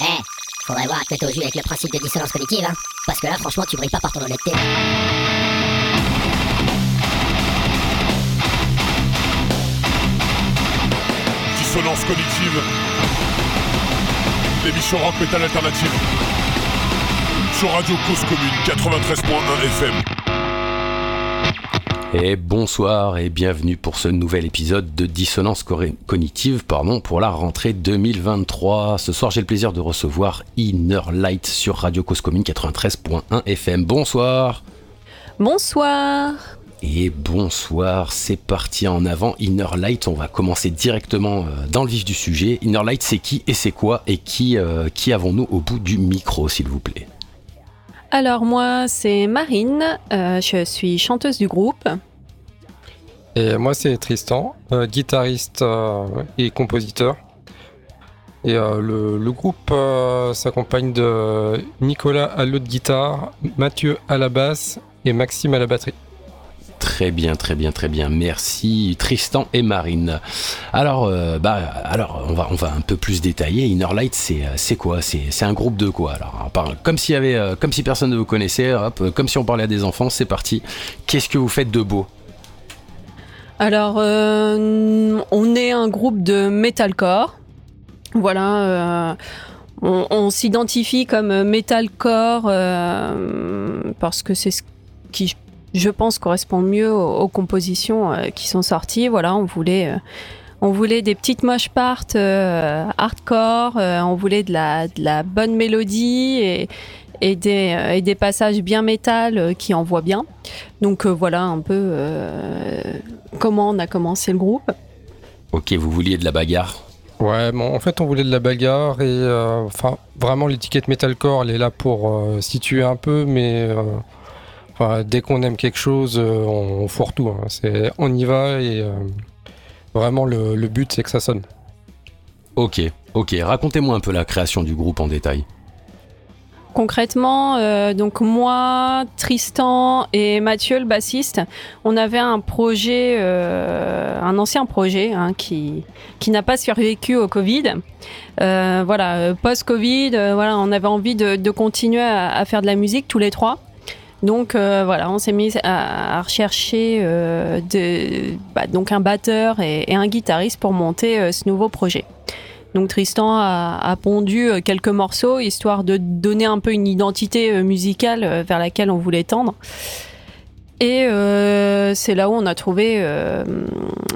Eh, faudrait voir tête au jus avec le principe de dissonance cognitive, hein. Parce que là, franchement, tu brilles pas par ton honnêteté. Dissonance cognitive. L'émission rock metal alternative. Sur Radio Cause Commune 93.1 FM. Et bonsoir et bienvenue pour ce nouvel épisode de Dissonance Cognitive pardon, pour la rentrée 2023. Ce soir, j'ai le plaisir de recevoir Inner Light sur Radio Cause Commune 93.1 FM. Bonsoir Bonsoir. et bonsoir, c'est parti en avant. Inner Light, on va commencer directement euh, dans le vif du sujet. Inner Light, c'est qui et c'est quoi et qui, euh, qui avons-nous au bout du micro, s'il vous plaît? Alors moi, c'est Marine. euh, je suis chanteuse du groupe. Et moi, c'est Tristan, euh, guitariste euh, et compositeur. Et le, le groupe s'accompagne de Nicolas à l'autre guitare, Mathieu à la basse et Maxime à la batterie. Très bien, très bien, très bien. Merci Tristan et Marine. Alors, euh, bah, alors on va, un peu plus détailler. Inner Light, c'est, euh, quoi? C'est, un groupe de quoi euh, comme si personne ne vous connaissait. Comme si on parlait à des enfants. C'est parti. Qu'est-ce que vous faites de beau? Alors, on est un groupe de metalcore. Voilà. on on s'identifie comme metalcore parce que c'est ce qui, je pense, correspond mieux aux, aux compositions euh, qui sont sorties. Voilà, on voulait. euh, on voulait des petites moches parts euh, hardcore, euh, on voulait de la, de la bonne mélodie et, et, des, euh, et des passages bien métal euh, qui envoient bien. Donc euh, voilà un peu euh, comment on a commencé le groupe. Ok, vous vouliez de la bagarre? Ouais, bon, en fait, on voulait de la bagarre et euh, enfin, vraiment, l'étiquette metalcore, elle est là pour euh, situer un peu, mais euh, enfin, dès qu'on aime quelque chose, euh, on, on foire tout. hein. C'est, on y va et euh, vraiment, le, le but, c'est que ça sonne. Ok, ok. Racontez-moi un peu la création du groupe en détail. Concrètement, euh, donc moi, Tristan et Mathieu, le bassiste, on avait un projet, euh, un ancien projet hein, qui, qui n'a pas survécu au Covid. Euh, voilà, post-Covid, euh, voilà, on avait envie de, de continuer à, à faire de la musique tous les trois. Donc euh, voilà, on s'est mis à, rechercher euh, bah, un batteur et, un guitariste pour monter euh, ce nouveau projet. Donc Tristan a, pondu quelques morceaux histoire de donner un peu une identité musicale vers laquelle on voulait tendre. Et c'est là où on a trouvé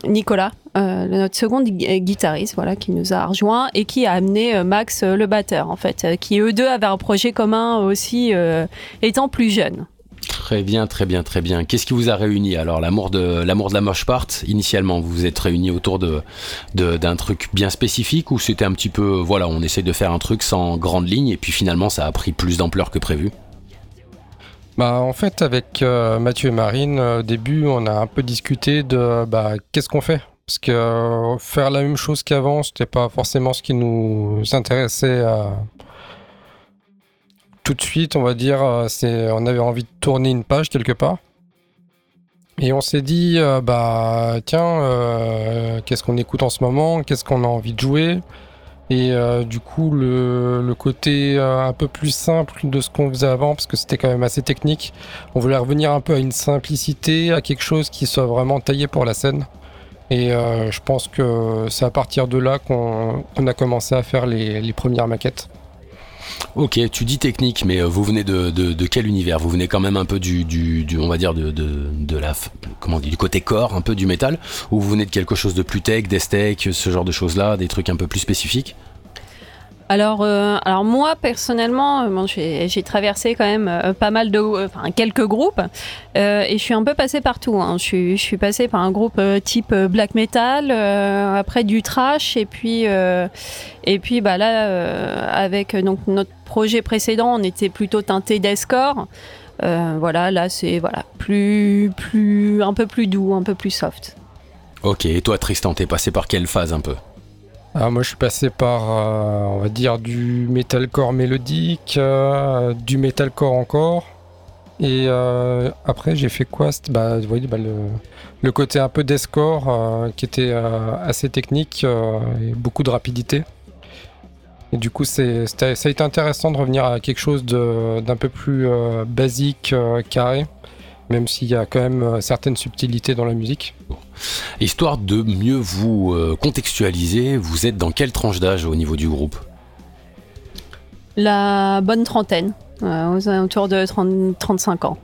Nicolas, notre second gui- guitariste, voilà, qui nous a rejoint et qui a amené Max, le batteur, en fait, qui eux deux avaient un projet commun aussi, étant plus jeunes. Très bien, très bien, très bien. Qu'est-ce qui vous a réuni alors L'amour de l'amour de la moche part? Initialement, vous vous êtes réunis autour de d'un truc bien spécifique ou c'était un petit peu voilà, on essaie de faire un truc sans grande ligne et puis finalement ça a pris plus d'ampleur que prévu? Bah, en fait, avec euh, Mathieu et Marine, euh, au début, on a un peu discuté de bah, qu'est-ce qu'on fait? Parce que euh, faire la même chose qu'avant, c'était pas forcément ce qui nous intéressait euh, tout de suite, on va dire. euh, c'est, on avait envie de tourner une page quelque part. Et on s'est dit, euh, bah tiens, euh, qu'est-ce qu'on écoute en ce moment? Qu'est-ce qu'on a envie de jouer? Et du coup, le, côté un peu plus simple de ce qu'on faisait avant, parce que c'était quand même assez technique, on voulait revenir un peu à une simplicité, à quelque chose qui soit vraiment taillé pour la scène. Et je pense que c'est à partir de là qu'on qu'on a commencé à faire les, les premières maquettes. Ok, tu dis technique, mais euh, vous venez de, quel univers? Vous venez quand même un peu du, du, on va dire de, de, la comment on dit du côté corps, un peu du métal, ou vous venez de quelque chose de plus tech, d'esthèque, ce genre de choses là, des trucs un peu plus spécifiques? Alors, euh, alors moi personnellement, euh, j'ai traversé quand même euh, pas mal de, enfin quelques groupes, et je suis un peu passée partout. hein. Je, suis, je suis passée par un groupe type black metal, après du trash, et puis et puis bah là avec donc notre projet précédent, on était plutôt teinté deathcore. Euh, voilà, là c'est voilà plus plus un peu plus doux, un peu plus soft. Ok, et toi Tristan, t'es passé par quelle phase un peu? Alors moi, je suis passé par, euh, on va dire, du metalcore mélodique, euh, du metalcore encore. Et euh, après, j'ai fait quoi? Bah, vous voyez, bah, le, côté un peu deathcore qui était assez technique et beaucoup de rapidité. Et du coup, ça a été intéressant de revenir à quelque chose d'un peu plus basique, carré, même s'il y a quand même certaines subtilités dans la musique. Histoire de mieux vous euh, contextualiser, vous êtes dans quelle tranche d'âge au niveau du groupe? La bonne trentaine, euh, aux alentours de 30 35 ans.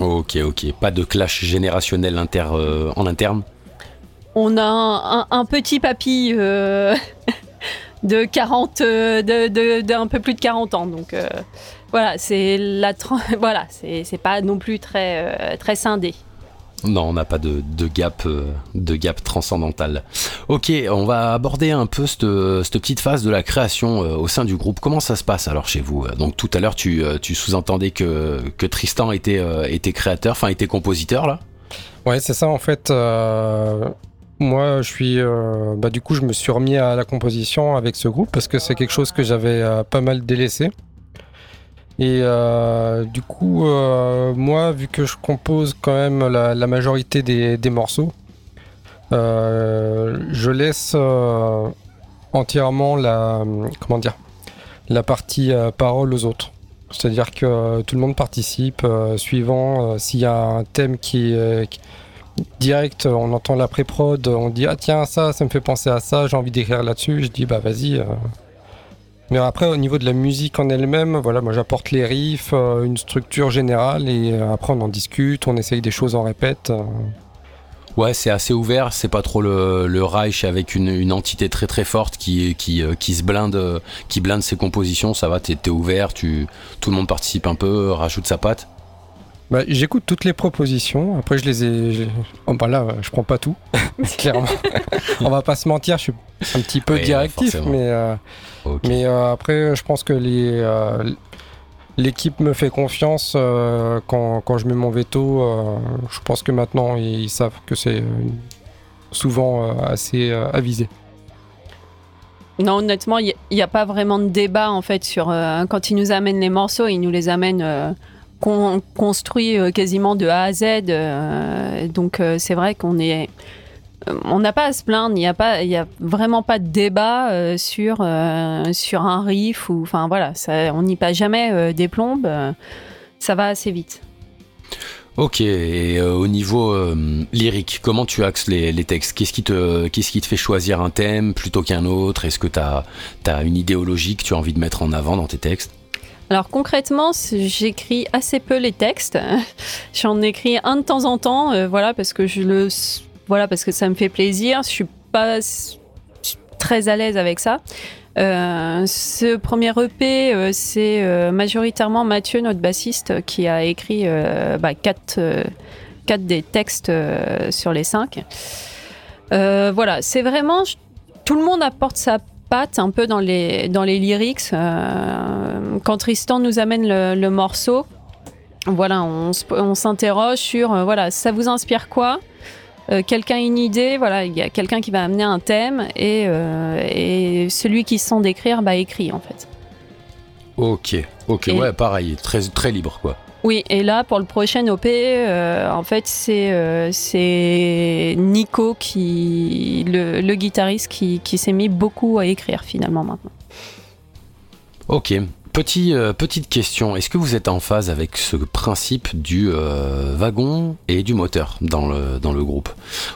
Ok, ok. Pas de clash générationnel inter, euh, en interne? On a un, un- un petit papy euh, de 40, euh, de, de- d'un peu plus de 40 ans. Donc voilà, c'est la voilà, c'est, pas non plus très, très scindé. Non, on n'a pas de, gap, euh, de gap transcendantal. Ok, on va aborder un peu cette, petite phase de la création euh, au sein du groupe. Comment ça se passe alors chez vous? Donc tout à l'heure, tu, euh, sous-entendais que, Tristan était, créateur, enfin était compositeur là? Ouais, c'est ça en fait. moi, je suis. bah, du coup, je me suis remis à la composition avec ce groupe parce que c'est quelque chose que j'avais pas mal délaissé. Et euh, du coup, euh, moi, vu que je compose quand même la, majorité des, morceaux, euh, je laisse entièrement la. Comment dire La partie parole aux autres. C'est-à-dire que tout le monde participe, suivant s'il y a un thème qui est direct, on entend la pré-prod, on dit ah tiens ça, ça me fait penser à ça, j'ai envie d'écrire là-dessus, je dis bah vas-y. Mais après au niveau de la musique en elle-même, voilà, moi j'apporte les riffs, euh, une structure générale et euh, après on en discute, on essaye des choses en répète. euh. Ouais, c'est assez ouvert, c'est pas trop le, Reich avec une, entité très très forte qui, se blinde, ses compositions, ça va, t'es ouvert, tout le monde participe un peu, rajoute sa patte. Bah, J'écoute toutes les propositions. Après, je les ai. Oh, bah là, je prends pas tout, clairement. On va pas se mentir, je suis un petit peu Oui, directif, forcément. mais, euh, mais euh, après, je pense que les, euh, l'équipe me fait confiance euh, quand, quand je mets mon veto. euh, je pense que maintenant, ils savent que c'est souvent euh, assez euh, avisé. Non, honnêtement, il n'y a, pas vraiment de débat en fait sur euh, quand ils nous amènent les morceaux, ils nous les amènent euh, con- construits euh, quasiment de A à Z. euh, donc euh, c'est vrai qu'on est, on n'a pas à se plaindre. Il n'y a pas, il y a vraiment pas de débat sur sur un riff ou, voilà, ça, on n'y passe jamais des plombes. ça va assez vite. Ok, et au niveau lyrique, comment tu axes les, textes? Qu'est-ce qui, te, qu'est-ce qui te fait choisir un thème plutôt qu'un autre? Est-ce que tu as, une idéologie que tu as envie de mettre en avant dans tes textes? Alors concrètement, j'écris assez peu les textes. J'en écris un de temps en temps, euh, voilà, parce que je le, voilà, parce que ça me fait plaisir. Je suis pas très à l'aise avec ça. Euh, ce premier EP, euh, c'est majoritairement Mathieu, notre bassiste, qui a écrit bah, quatre, quatre des textes sur les cinq. Voilà, c'est vraiment tout le monde apporte sa patte un peu dans les dans les lyrics. Euh, quand Tristan nous amène le, le morceau, voilà, on, on s'interroge sur euh, voilà, ça vous inspire quoi? Euh, Quelqu'un a une idée, voilà, il y a quelqu'un qui va amener un thème et, euh, et celui qui se sent d'écrire, bah écrit en fait. Ok, ok, Et- ouais, pareil, très, très libre quoi. Oui, et là pour le prochain OP, euh, en fait c'est euh, c'est Nico qui le, le guitariste qui, qui s'est mis beaucoup à écrire finalement maintenant. Ok, Euh, petite question, est-ce que vous êtes en phase avec ce principe du euh, wagon et du moteur dans le, groupe,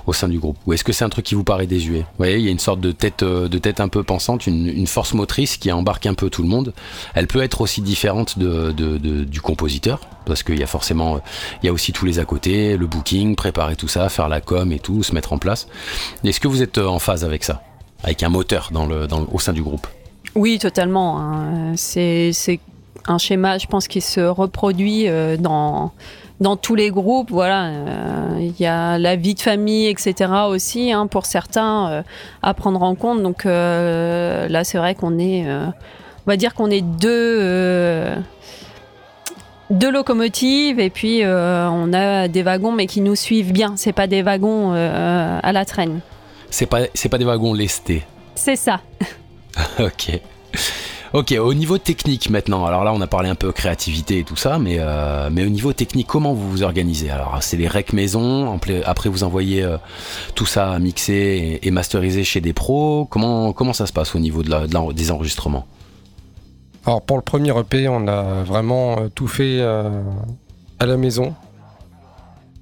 au sein du groupe? Ou est-ce que c'est un truc qui vous paraît désuet? Vous voyez, il y a une sorte de tête, euh, de tête un peu pensante, une, force motrice qui embarque un peu tout le monde. Elle peut être aussi différente du compositeur, parce qu'il y a forcément, il y a aussi tous les à côté, le booking, préparer tout ça, faire la com et tout, se mettre en place. Est-ce que vous êtes en phase avec ça? Avec un moteur au sein du groupe? Oui, totalement. hein. C'est un schéma, je pense, qui se reproduit euh, dans, dans tous les groupes. Voilà, Euh, il y a la vie de famille, etc. aussi, hein, pour certains, euh, à prendre en compte. Donc euh, là, c'est vrai qu'on est, on va dire qu'on est deux. deux locomotives et puis on a des wagons mais qui nous suivent bien c'est pas des wagons à la traîne C'est pas, c'est pas des wagons lestés. c'est ça ok. Ok, au niveau technique maintenant, alors là on a parlé un peu créativité et tout ça, mais, euh, au niveau technique, comment vous vous organisez? Alors c'est les rec maison, après vous envoyez euh, tout ça mixer et, et, masteriser chez des pros, comment, ça se passe au niveau des enregistrements? Alors pour le premier EP, on a vraiment euh, tout fait à la maison.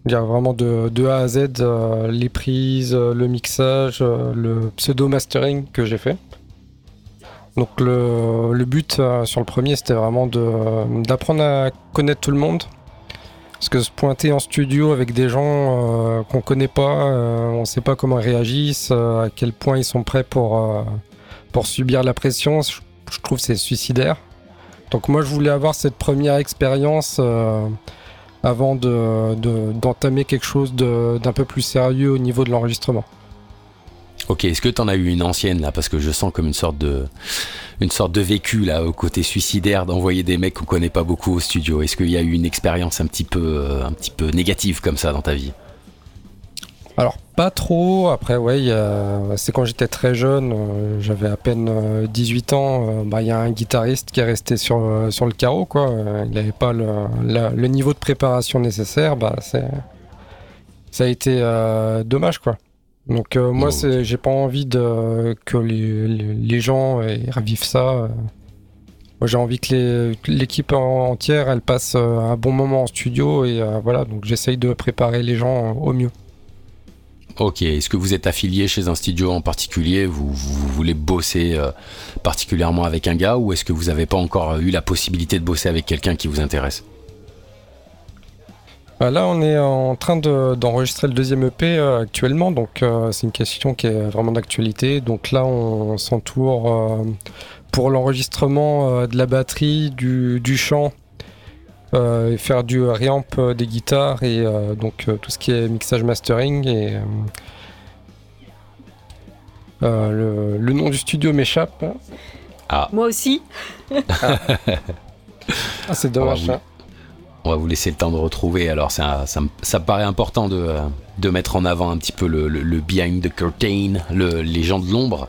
Il y a vraiment de, de A à Z les prises, le mixage, le pseudo-mastering que j'ai fait. Donc le, but euh, sur le premier, c'était vraiment d'apprendre à connaître tout le monde. Parce que se pointer en studio avec des gens euh, qu'on connaît pas, euh, on sait pas comment ils réagissent, à quel point ils sont prêts pour, pour subir la pression, je, trouve c'est suicidaire. Donc moi je voulais avoir cette première expérience avant d'entamer quelque chose d'un peu plus sérieux au niveau de l'enregistrement. Ok, est-ce que tu en as eu une ancienne là? Parce que je sens comme une sorte de, une sorte de vécu là, au côté suicidaire d'envoyer des mecs qu'on connaît pas beaucoup au studio. Est-ce qu'il y a eu une expérience un petit peu, euh, un petit peu négative comme ça dans ta vie? Alors pas trop, après ouais, c'est quand j'étais très jeune, euh, j'avais à peine 18 euh, ans, bah, il y a un guitariste qui est resté sur, sur le carreau, quoi. il n'avait pas le, niveau de préparation nécessaire, bah, ça a été dommage quoi. Donc euh, moi, j'ai pas envie de, que les, les, gens revivent ça. Moi, j'ai envie que l'équipe entière, elle passe euh, un bon moment en studio et euh, voilà. Donc j'essaye de préparer les gens au mieux. Ok, est-ce que vous êtes affilié chez un studio en particulier? Vous, vous, voulez bosser particulièrement avec un gars ou est-ce que vous n'avez pas encore eu la possibilité de bosser avec quelqu'un qui vous intéresse? Là, on est en train d'enregistrer le deuxième EP euh, actuellement, donc euh, c'est une question qui est vraiment d'actualité. Donc là, on, s'entoure euh, pour l'enregistrement de la batterie, du, chant, et faire du reamp des guitares et donc tout ce qui est mixage mastering. Et le, nom du studio m'échappe. Ah. Moi aussi. ah, c'est dommage. ça on va vous laisser le temps de retrouver. Alors, ça, ça paraît important de, mettre en avant un petit peu le, behind the curtain, le, les gens de l'ombre.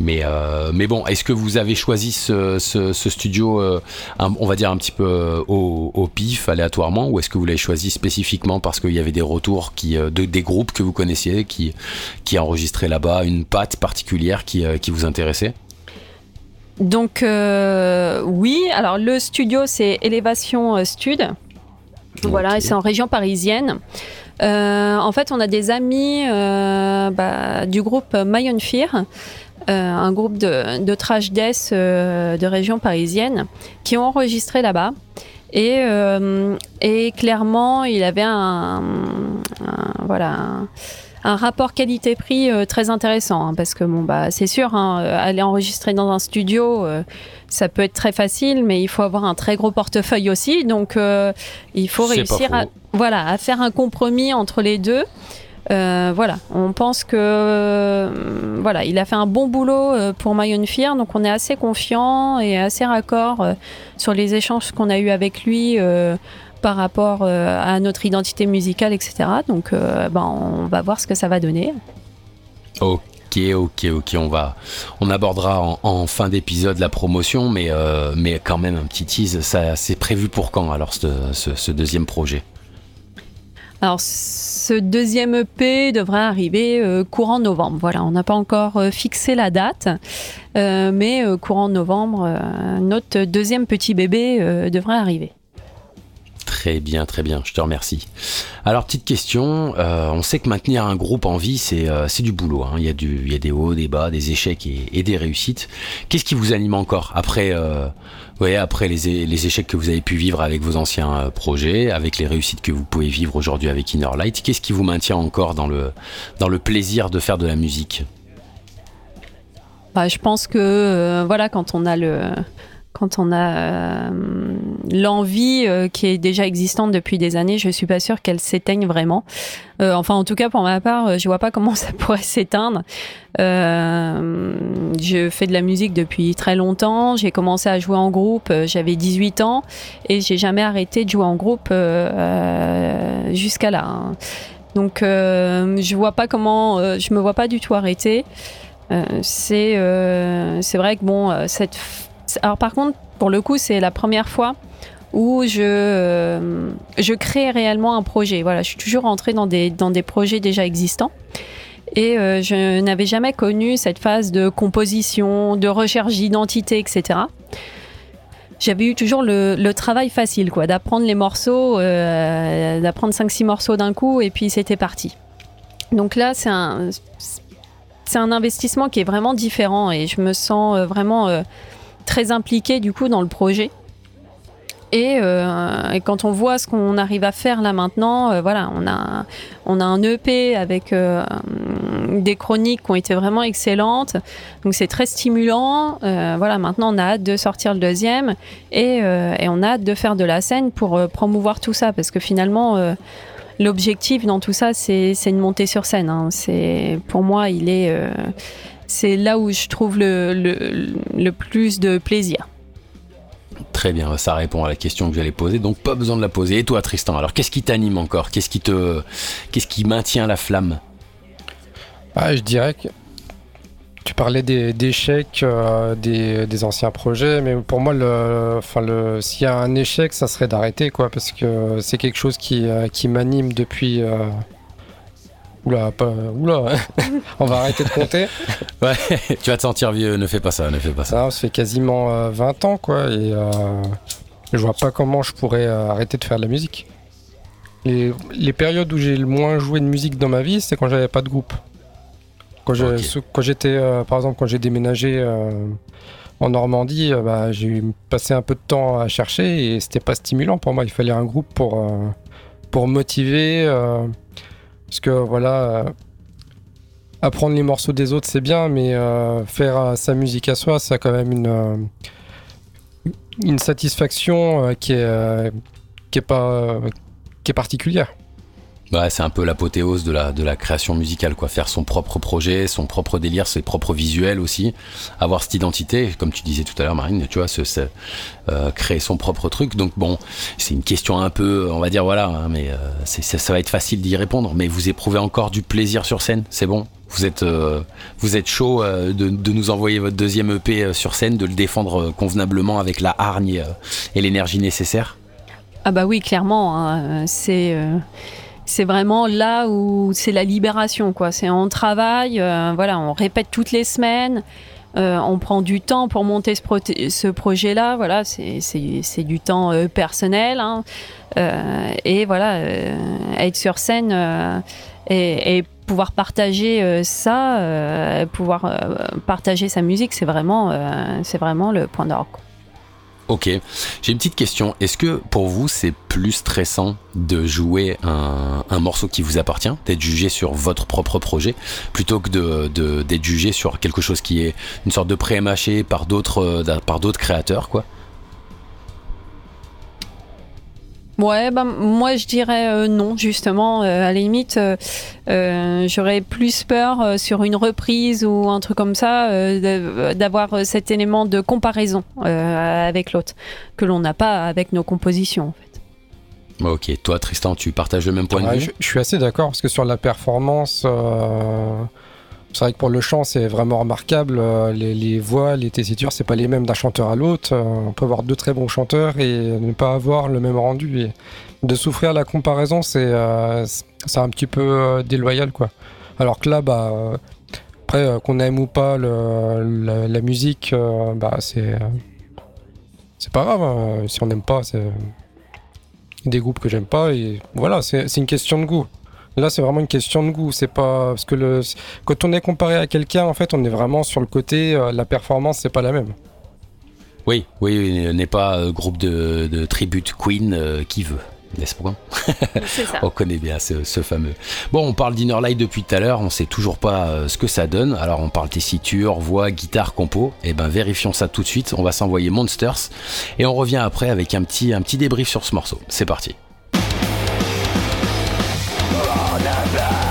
Mais, euh, bon, est-ce que vous avez choisi ce, studio, euh, on va dire un petit peu euh, au, pif, aléatoirement, ou est-ce que vous l'avez choisi spécifiquement parce qu'il y avait des retours de, des groupes que vous connaissiez qui, enregistraient là-bas, une patte particulière qui vous intéressait? Donc euh, oui, alors le studio c'est Élévation euh, Stud. Voilà, c'est en région parisienne. Euh, en fait, on a des amis bah, du groupe Mayon Fear, un groupe de, trash death de région parisienne, qui ont enregistré là-bas. Et, et, clairement, il avait un, voilà un rapport qualité-prix euh, très intéressant hein, parce que bon bah c'est sûr hein, euh, aller enregistrer dans un studio euh, ça peut être très facile mais il faut avoir un très gros portefeuille aussi. Donc il faut réussir à voilà à faire un compromis entre les deux. Voilà, on pense que voilà, il a fait un bon boulot pour Mayon Fear, donc on est assez confiant et assez raccord sur les échanges qu'on a eu avec lui par rapport euh, à notre identité musicale, etc. Donc, euh, ben, on va voir ce que ça va donner. Ok, ok, ok, on va, on abordera en, fin d'épisode la promotion, mais, euh, mais quand même un petit tease, ça, c'est prévu pour quand alors ce, deuxième projet? Alors, ce deuxième EP devrait arriver courant novembre. Voilà, on n'a pas encore fixé la date, mais courant novembre, notre deuxième petit bébé devrait arriver. Très bien, très bien, je te remercie. Alors, petite question, euh, on sait que maintenir un groupe en vie, c'est euh, du boulot. Hein. Il, y a du, il y a des hauts, des bas, des échecs et, des réussites. Qu'est-ce qui vous anime encore après, euh, après les, les, échecs que vous avez pu vivre avec vos anciens projets, avec les réussites que vous pouvez vivre aujourd'hui avec Inner Light Qu'est-ce qui vous maintient encore dans le, dans le plaisir de faire de la musique? Bah, Je pense que, voilà, quand on a le quand on a euh, l'envie euh, qui est déjà existante depuis des années, je suis pas sûre qu'elle s'éteigne vraiment. Euh, enfin, en tout cas, pour ma part, je vois pas comment ça pourrait s'éteindre. je fais de la musique depuis très longtemps. J'ai commencé à jouer en groupe, j'avais 18 ans et j'ai jamais arrêté de jouer en groupe jusqu'à là. Hein. Donc, je vois pas comment, je me vois pas du tout arrêter. c'est c'est vrai que bon, cette Alors par contre, pour le coup, c'est la première fois où je, euh, je crée réellement un projet. Voilà, je suis toujours entrée dans des, dans des projets déjà existants. Et euh, je n'avais jamais connu cette phase de composition, de recherche d'identité, etc. J'avais eu toujours le, le travail facile, quoi, d'apprendre les morceaux, euh, d'apprendre 5-6 morceaux d'un coup, et puis c'était parti. Donc là, c'est un, c'est un investissement qui est vraiment différent, et je me sens vraiment très impliquée du coup dans le projet. Et, euh, et quand on voit ce qu'on arrive à faire là maintenant, euh, voilà, on a, on a un EP avec euh, des chroniques qui ont été vraiment excellentes. Donc c'est très stimulant. Voilà, maintenant on a hâte de sortir le deuxième et, et on a hâte de faire de la scène pour promouvoir tout ça parce que finalement. L'objectif dans tout ça, c'est une montée sur scène. hein. Pour moi, il est, c'est là où je trouve le, le, le plus de plaisir. Très bien, ça répond à la question que j'allais poser, donc pas besoin de la poser. Et toi, Tristan, alors qu'est-ce qui t'anime encore? Qu'est-ce qui te, qu'est-ce qui maintient la flamme? Ah, je dirais que tu parlais des- d'échecs euh, des, des anciens projets, mais pour moi, le, enfin le, s'il y a un échec, ça serait d'arrêter, quoi, parce que c'est quelque chose qui, euh, qui m'anime depuis. euh, Oula, pas, oula, on va arrêter de compter. Ouais, tu vas te sentir vieux. Ne fais pas ça, ne fais pas ça. Ça, ça fait quasiment euh, 20 ans, quoi, et euh, je vois pas comment je pourrais euh, arrêter de faire de la musique. Les, les périodes où j'ai le moins joué de musique dans ma vie, c'est quand j'avais pas de groupe. Quand j'étais, euh, par exemple, quand j'ai déménagé euh, en Normandie, euh, bah, j'ai passé un peu de temps à chercher et c'était pas stimulant pour moi. Il fallait un groupe pour, euh, pour motiver. Parce que voilà, euh, apprendre les morceaux des autres, c'est bien, mais euh, faire euh, sa musique à soi, ça a quand même une, une satisfaction qui est, pas qui est particulière. Ouais, c'est un peu l'apothéose de la, création musicale, quoi. Faire son propre projet, son propre délire, ses propres visuels aussi. Avoir cette identité, comme tu disais tout à l'heure, Marine, tu vois, euh, créer son propre truc. Donc bon, c'est une question un peu, on va dire, voilà, hein, mais euh, ça, va être facile d'y répondre. Mais vous éprouvez encore du plaisir sur scène, c'est bon? Vous êtes, euh, chaud de, nous envoyer votre deuxième EP sur scène, de le défendre convenablement avec la hargne et l'énergie nécessaire? Ah bah oui, clairement, hein, c'est c'est vraiment là où c'est la libération quoi. C'est on travaille, euh, voilà, on répète toutes les semaines. euh, on prend du temps pour monter ce, projet-là, voilà, c'est- du temps euh, personnel, hein. Et voilà, être sur scène et, pouvoir partager ça, pouvoir partager sa musique, c'est vraiment, c'est vraiment le point d'orgue. Ok, j'ai une petite question. Est-ce que pour vous c'est plus stressant de jouer un, morceau qui vous appartient, d'être jugé sur votre propre projet, plutôt que de, de- d'être jugé sur quelque chose qui est une sorte de pré-mâché par d'autres euh, par d'autres créateurs, quoi? Ouais, ben, moi je dirais euh, non, justement. Euh, à la limite, euh, j'aurais plus peur euh, sur une reprise ou un truc comme ça euh, d'avoir cet élément de comparaison euh, avec l'autre que l'on n'a pas avec nos compositions. En fait. Ok, toi Tristan, tu partages le même point Ouais, de je, vue je suis assez d'accord parce que sur la performance, euh, c'est vrai que pour le chant c'est vraiment remarquable. euh, les, voix, les tessitures, c'est pas les mêmes d'un chanteur à l'autre. Euh, on peut avoir deux très bons chanteurs et ne pas avoir le même rendu. De souffrir la comparaison, c'est euh, un petit peu euh, déloyal quoi. Alors que là, bah après qu'on aime ou pas la, musique, bah c'est pas grave. hein. Si on n'aime pas, c'est des groupes que j'aime pas et voilà, c'est une question de goût. Là, c'est vraiment une question de goût. C'est pas parce que le quand on est comparé à quelqu'un, en fait, on est vraiment sur le côté euh, la performance, c'est pas la même. Oui, oui, n'est pas euh, groupe de, de tribute Queen euh, qui veut, n'est-ce pas? Ça. On connaît bien ce, ce fameux. Bon, on parle d'Inner Light depuis tout à l'heure, on sait toujours pas euh, ce que ça donne. Alors, on parle tessiture, voix, guitare, compo. Eh ben, vérifions ça tout de suite. On va s'envoyer Monsters et on revient après avec un petit, un petit débrief sur ce morceau. C'est parti. Nothing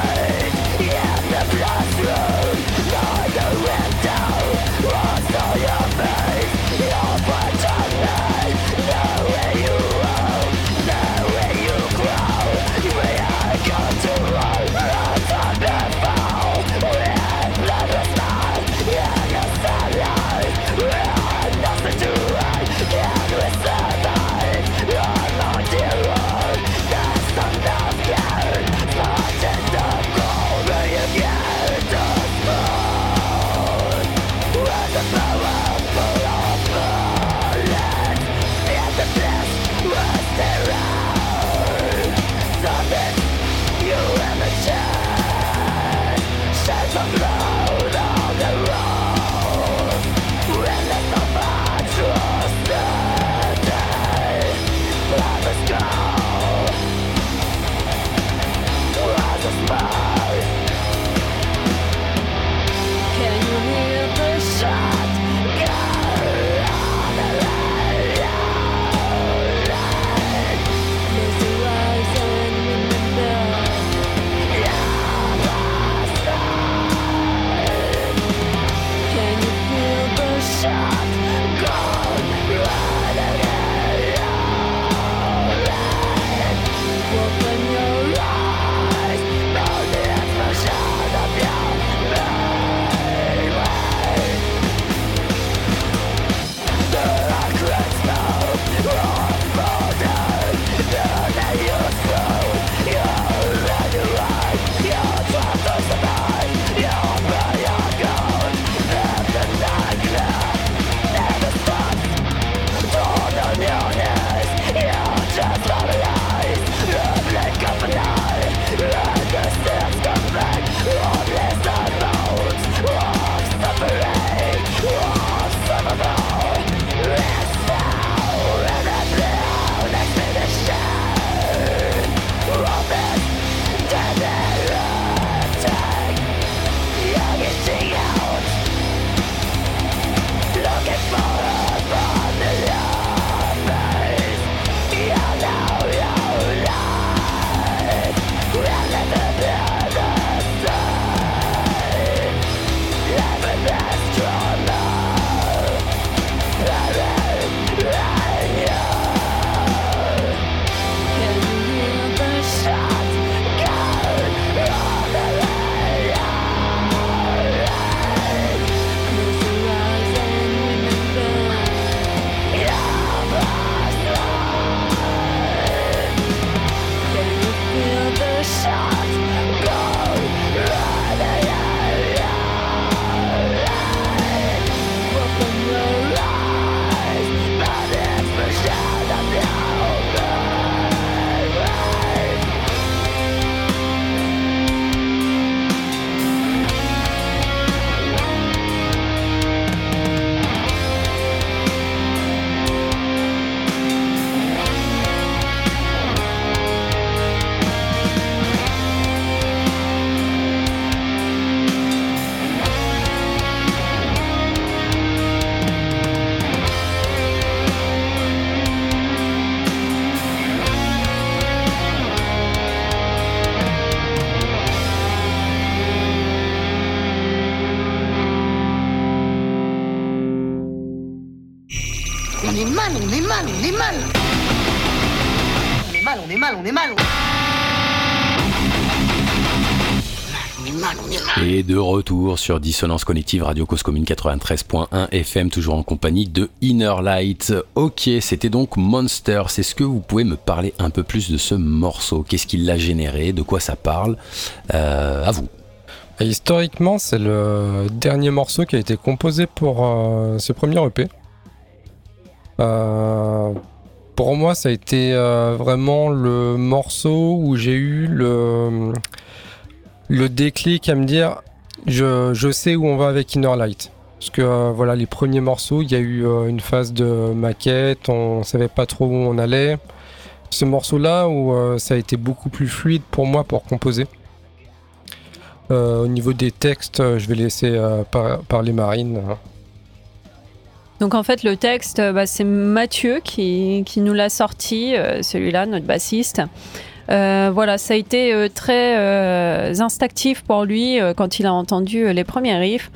retour sur Dissonance Cognitive Radio Cause Commune 93.1 FM, toujours en compagnie de Inner Light. Ok, c'était donc Monster. C'est ce que vous pouvez me parler un peu plus de ce morceau Qu'est-ce qui l'a généré? De quoi ça parle? Euh, À vous. historiquement, c'est le dernier morceau qui a été composé pour euh, ce premier EP. Euh, pour moi, ça a été vraiment le morceau où j'ai eu le le déclic à me dire je, sais où on va avec Inner Light. Parce que euh, voilà, les premiers morceaux, il y a eu euh, une phase de maquette, on savait pas trop où on allait. Ce morceau-là, où euh, ça a été beaucoup plus fluide pour moi pour composer. au niveau des textes, je vais laisser parler Marine. Donc en fait, le texte, bah, c'est Mathieu qui, qui nous l'a sorti, celui-là, notre bassiste. Euh, voilà, ça a été euh, très euh, instinctif pour lui quand il a entendu les premiers riffs.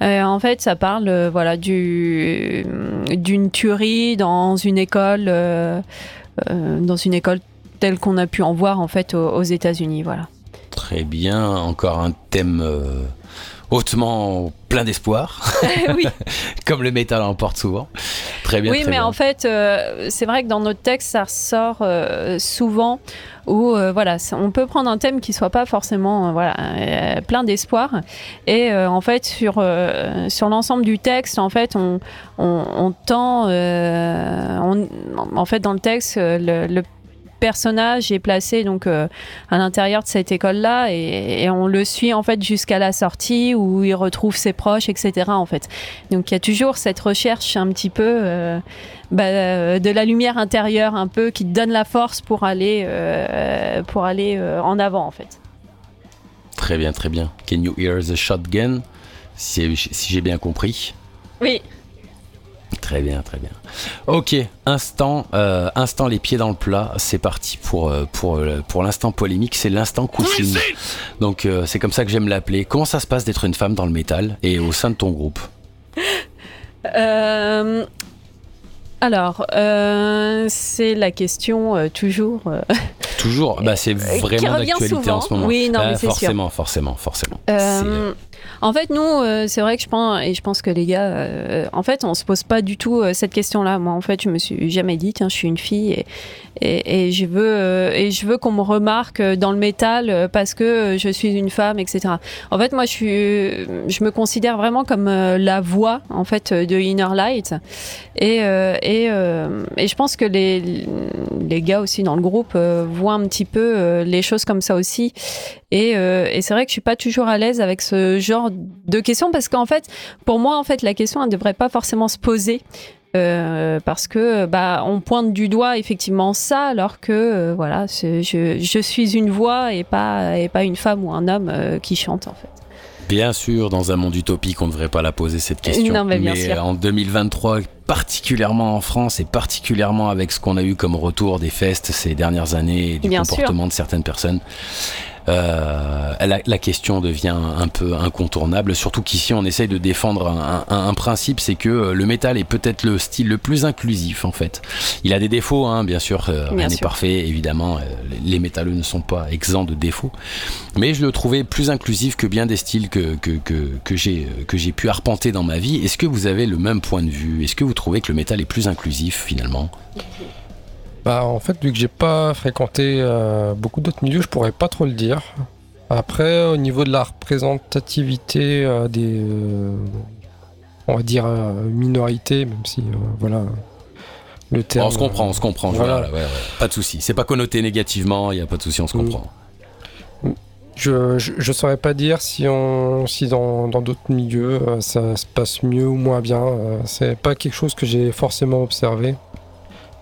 en fait, ça parle voilà du d'une tuerie dans une école dans une école telle qu'on a pu en voir en fait aux, États-Unis. Voilà. Très bien, encore un thème hautement plein d'espoir. oui. Comme le métal emporte souvent. Très bien. Oui, mais en fait, c'est vrai que dans notre texte, ça ressort souvent où euh, voilà, on peut prendre un thème qui soit pas forcément euh, voilà euh, plein d'espoir. Et en fait sur sur l'ensemble du texte en fait on on, tend en fait dans le texte le personnage est placé donc euh, à l'intérieur de cette école-là et, on le suit en fait jusqu'à la sortie où il retrouve ses proches, etc. En fait, donc il y a toujours cette recherche un petit peu euh, bah, de la lumière intérieure, un peu qui te donne la force pour aller euh, pour aller en avant en fait. Très bien, très bien. Can you hear the shotgun Si, si j'ai bien compris. Oui. Très bien, très bien. Ok, instant, euh, instant les pieds dans le plat. C'est parti pour euh, pour euh, pour l'instant polémique. C'est l'instant cousine. Donc c'est comme ça que j'aime l'appeler. Comment ça se passe d'être une femme dans le métal et au sein de ton groupe Alors, c'est la question toujours. Toujours, bah, c'est vraiment d'actualité en ce moment. Oui, non, Bah, mais c'est sûr. forcément, forcément, forcément. En fait, nous, euh, c'est vrai que je pense, et je pense que les gars, euh, en fait, on se pose pas du tout euh, cette question-là. Moi, en fait, je me suis jamais dit, tiens, je suis une fille et, je veux, et veux qu'on me remarque dans le métal parce que je suis une femme, etc. En fait, moi, je suis, je me considère vraiment comme la voix, en fait, de Inner Light. Et, et, je pense que les, les gars aussi dans le groupe voient un petit peu les choses comme ça aussi. Et, et c'est vrai que je suis pas toujours à l'aise avec ce genre de questions parce qu'en fait, pour moi, en fait, la question elle devrait pas forcément se poser. euh, parce que bah on pointe du doigt effectivement ça alors que euh, voilà je, je suis une voix et pas et pas une femme ou un homme euh, qui chante en fait Bien sûr, dans un monde utopique, on ne devrait pas la poser cette question. Non, mais bien sûr. en 2023, particulièrement en France et particulièrement avec ce qu'on a eu comme retour des festes ces dernières années et du Bien comportement de certaines personnes, euh, la, la question devient un peu incontournable. Surtout qu'ici, on essaye de défendre un, un- un principe, c'est que euh, le métal est peut-être le style le plus inclusif en fait. Il a des défauts, hein, bien sûr, euh, Bien rien n'est parfait, évidemment. les métalleux ne sont pas exempts de défauts mais je le trouvais plus inclusif que bien des styles que, que, que, que j'ai que j'ai pu arpenter dans ma vie. Est-ce que vous avez le même point de vue? Est-ce que vous trouvez que le métal est plus inclusif finalement? Bah, en fait, vu que j'ai pas fréquenté euh, beaucoup d'autres milieux, je pourrais pas trop le dire. Après, au niveau de la représentativité euh, des, euh, on va dire, minorités, même si, voilà, le terme. On se comprend, on se comprend. Voilà. vois, là, ouais, ouais. Pas de souci. C'est pas connoté négativement. Il y a pas de souci, on se Mm. comprend. Je, je, je saurais pas dire si on, si dans dans d'autres milieux ça se passe mieux ou moins bien. c'est pas quelque chose que j'ai forcément observé.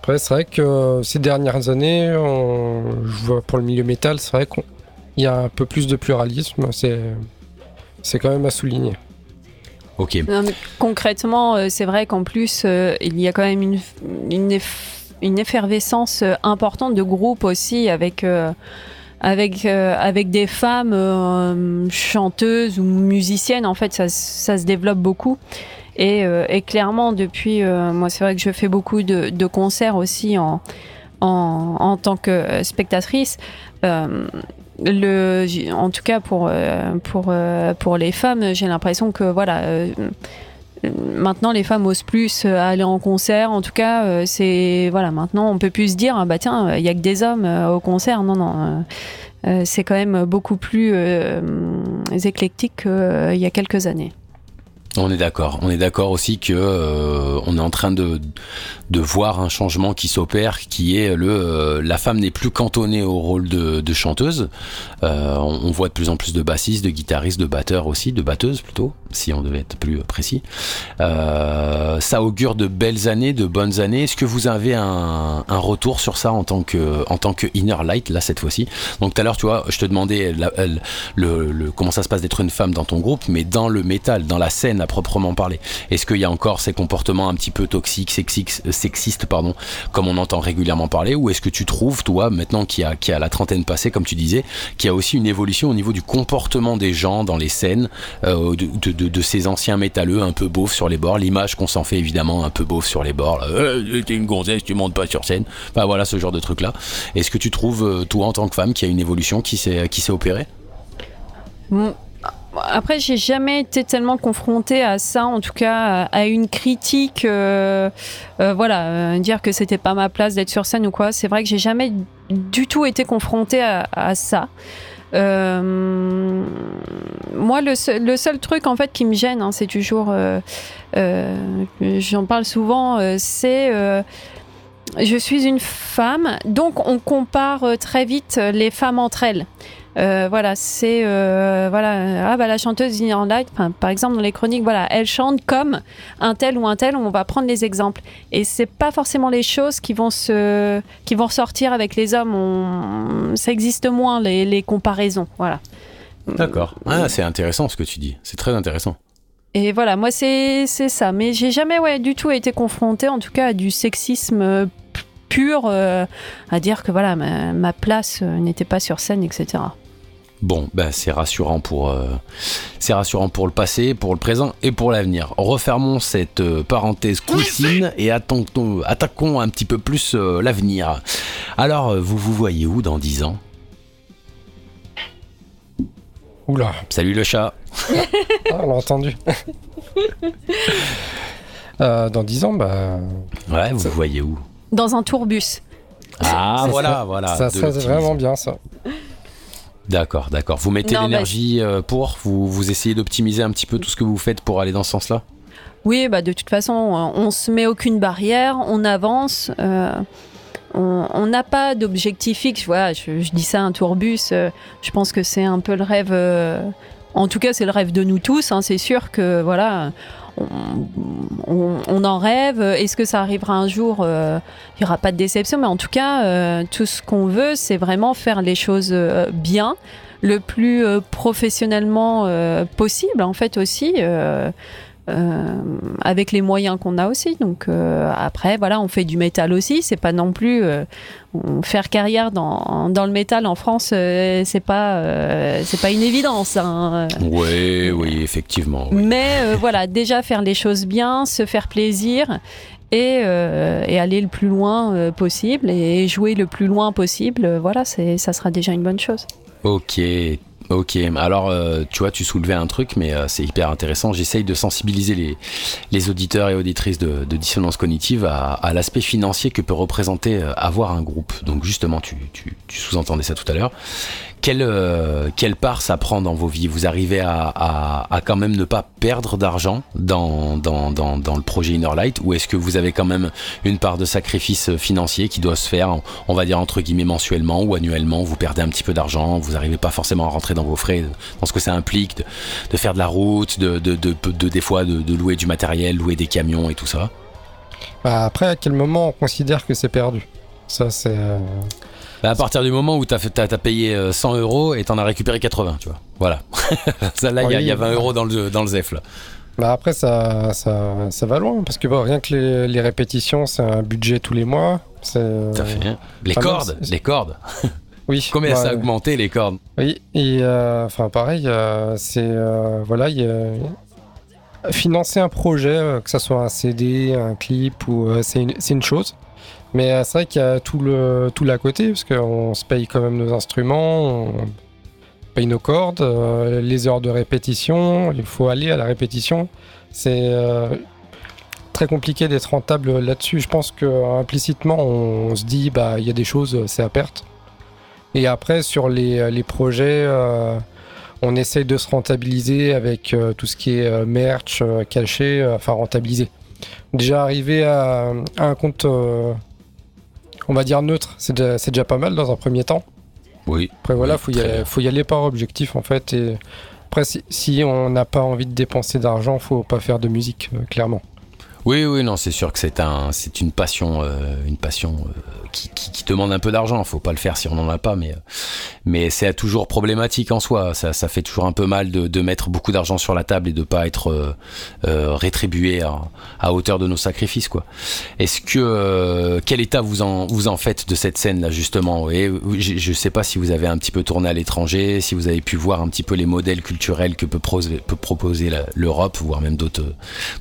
Après, c'est vrai que euh, ces dernières années, on- je vois pour le milieu métal, c'est vrai qu'il y a un peu plus de pluralisme. C'est c'est quand même à souligner. Ok. Non, mais concrètement, euh, c'est vrai qu'en plus, euh, il y a quand même une, une, eff- une effervescence importante de groupes aussi avec, euh, avec, euh, avec des femmes euh, chanteuses ou musiciennes. En fait, ça, ça se développe beaucoup. Et, euh, et clairement, depuis, euh, moi, c'est vrai que je fais beaucoup de, concerts aussi en, en, en tant que spectatrice. Euh, le, en tout cas pour, pour, pour les femmes, j'ai l'impression que voilà, maintenant les femmes osent plus aller en concert. En tout cas, c'est voilà, maintenant on peut plus se dire ah bah tiens, il y a que des hommes au concert. Non non, c'est quand même beaucoup plus éclectique qu'il y a quelques années. On est d'accord. On est d'accord aussi que euh, on est en train de, voir un changement qui s'opère, qui est le euh, la femme n'est plus cantonnée au rôle de, chanteuse. Euh, on, voit de plus en plus de bassistes, de guitaristes, de batteurs aussi, de batteuses plutôt, si on devait être plus précis. Ça augure de belles années, de bonnes années. Est-ce que vous avez un, retour sur ça en tant que inner light là cette fois-ci? Donc tout à l'heure, tu vois, je te demandais comment ça se passe d'être une femme dans ton groupe, mais dans le métal, dans la scène proprement parler. Est-ce qu'il y a encore ces comportements un petit peu toxiques, sexistes, sexistes pardon, comme on entend régulièrement parler, ou est-ce que tu trouves, toi, maintenant qu'il y a, qu'il y a la trentaine passée, comme tu disais, qu'il y a aussi une évolution au niveau du comportement des gens dans les scènes, euh, de, de- ces anciens métalleux un peu beaufs sur les bords, l'image qu'on s'en fait évidemment un peu beauf sur les bords, là, Euh, t'es une gonzesse, tu montes pas sur scène, enfin voilà ce genre de truc là. Est-ce que tu trouves, euh, toi en tant que femme, qu'il y a une évolution qui s'est qui opérée? Bon, Après, j'ai jamais été tellement confrontée à ça, en tout cas à une critique, euh, euh, voilà, euh, dire que c'était pas ma place d'être sur scène ou quoi. C'est vrai que j'ai jamais du tout été confrontée à, ça. Euh, moi, le seul, le seul truc en fait qui me gêne, hein, c'est toujours, euh, euh, j'en parle souvent, euh, c'est euh, je suis une femme, donc on compare euh, très vite euh, les femmes entre elles. Euh, voilà, c'est euh, voilà, ah bah la chanteuse Light, par exemple dans les chroniques, voilà, elle chante comme un tel ou un tel. On va prendre les exemples, et c'est pas forcément les choses qui vont se, qui vont ressortir avec les hommes. On- ça existe moins les, les comparaisons, voilà. D'accord. Ah, c'est intéressant ce que tu dis. C'est très intéressant. Et voilà, moi c'est ça. Mais j'ai jamais ouais, du tout été confrontée, en tout cas, à du sexisme euh, pur, euh, à dire que voilà, ma, ma place euh, n'était pas sur scène, etc. Bon, ben c'est rassurant pour euh, c'est rassurant pour le passé, pour le présent et pour l'avenir. Refermons cette euh, parenthèse cousine et attaquons, attaquons un petit peu plus euh, l'avenir. Alors, vous vous voyez où dans 10 ans? Oula, Salut le chat. ah, on l'a entendu. Euh, dans 10 ans, bah, Ouais, vous vous voyez où? Dans un tourbus. Ah ça voilà, serait- voilà. ça serait vraiment bien ça. D'accord, d'accord. Vous mettez l'énergie euh, pour, vous, vous essayez d'optimiser un petit peu tout ce que vous faites pour aller dans ce sens-là? Oui, bah de toute façon, euh, on se met aucune barrière, on avance. euh, on on n'a pas d'objectif fixe. Voilà, je, je dis ça un tourbus. euh, je pense que c'est un peu le rêve. euh, en tout cas, c'est le rêve de nous tous. hein, c'est sûr que voilà, on, en rêve. Est-ce que ça arrivera un jour euh, Il n'y aura pas de déception, mais en tout cas, euh, tout ce qu'on veut, c'est vraiment faire les choses euh, bien, le plus professionnellement possible, en fait aussi. Euh, avec les moyens qu'on a aussi. Donc euh, après, voilà, on fait du métal aussi. C'est pas non plus euh, faire carrière dans, dans le métal en France. euh, c'est pas euh, c'est pas une évidence. hein. Oui, oui, effectivement. oui. Mais euh, voilà, déjà faire les choses bien, se faire plaisir. Et, et aller le plus loin possible et jouer le plus loin possible, voilà, c'est, ça sera déjà une bonne chose. Ok, ok. Alors, euh, tu vois, tu soulevais un truc, mais euh, c'est hyper intéressant. J'essaye de sensibiliser les, auditeurs et auditrices de, dissonance cognitive à, l'aspect financier que peut représenter euh, avoir un groupe. Donc, justement, tu sous-entendais ça tout à l'heure. Quelle, euh, quelle part ça prend dans vos vies Vous arrivez à, à, à quand même ne pas perdre d'argent dans, dans, dans, dans le projet Inner Light Ou est-ce que vous avez quand même une part de sacrifice financier qui doit se faire, on va dire entre guillemets mensuellement ou annuellement Vous perdez un petit peu d'argent, vous n'arrivez pas forcément à rentrer dans vos frais, dans ce que ça implique de, de faire de la route, de, de, de, de- des fois de, de louer du matériel, louer des camions et tout ça? Bah, après, à quel moment on considère que c'est perdu? Ça, c'est. euh, Bah, À partir du moment où tu as, payé euh, 100 euros et t'en as récupéré 80, tu vois. Voilà. ça, là, il y, a- il y a 20 euros dans le, dans le ZEF, là. Bah après, ça, ça, ça va loin. Parce que rien que les, les répétitions, c'est un budget tous les mois. Tout à fait. Les cordes, les cordes. Oui. Combien ça a augmenté, les cordes? Oui, et euh, enfin pareil, euh, c'est euh, voilà, il y a- financer un projet, euh, que ça soit un CD, un clip ou euh, c'est une, c'est une chose, mais euh, c'est vrai qu'il y a tout le tout l'à côté parce qu'on se paye quand même nos instruments, on paye nos cordes, euh, les heures de répétition, il faut aller à la répétition, c'est euh, très compliqué d'être rentable là-dessus. Je pense que implicitement on, se dit bah il y a des choses c'est à perte. Et après, sur les, les projets, on essaye de se rentabiliser avec tout ce qui est merch, caché, enfin rentabiliser. Déjà arriver à, un compte, on va dire neutre, c'est déjà, pas mal dans un premier temps. Oui. Après voilà, Oui, faut, y aller, bien. faut y aller par objectif en fait. Et après, si, si on n'a pas envie de dépenser d'argent, faut pas faire de musique, euh, clairement. Oui, oui, non, c'est sûr que c'est un, c'est une passion, euh, une passion euh, qui, qui, qui demande un peu d'argent. Faut pas le faire si on n'en a pas, mais, mais c'est toujours problématique en soi. Ça, ça fait toujours un peu mal de, de mettre beaucoup d'argent sur la table et de pas être euh, euh, rétribué à, à hauteur de nos sacrifices, quoi. Est-ce que euh, quel état vous en vous en faites de cette scène là justement? Et je, je sais pas si vous avez un petit peu tourné à l'étranger, si vous avez pu voir un petit peu les modèles culturels que peut, peut proposer l'Europe, voire même d'autres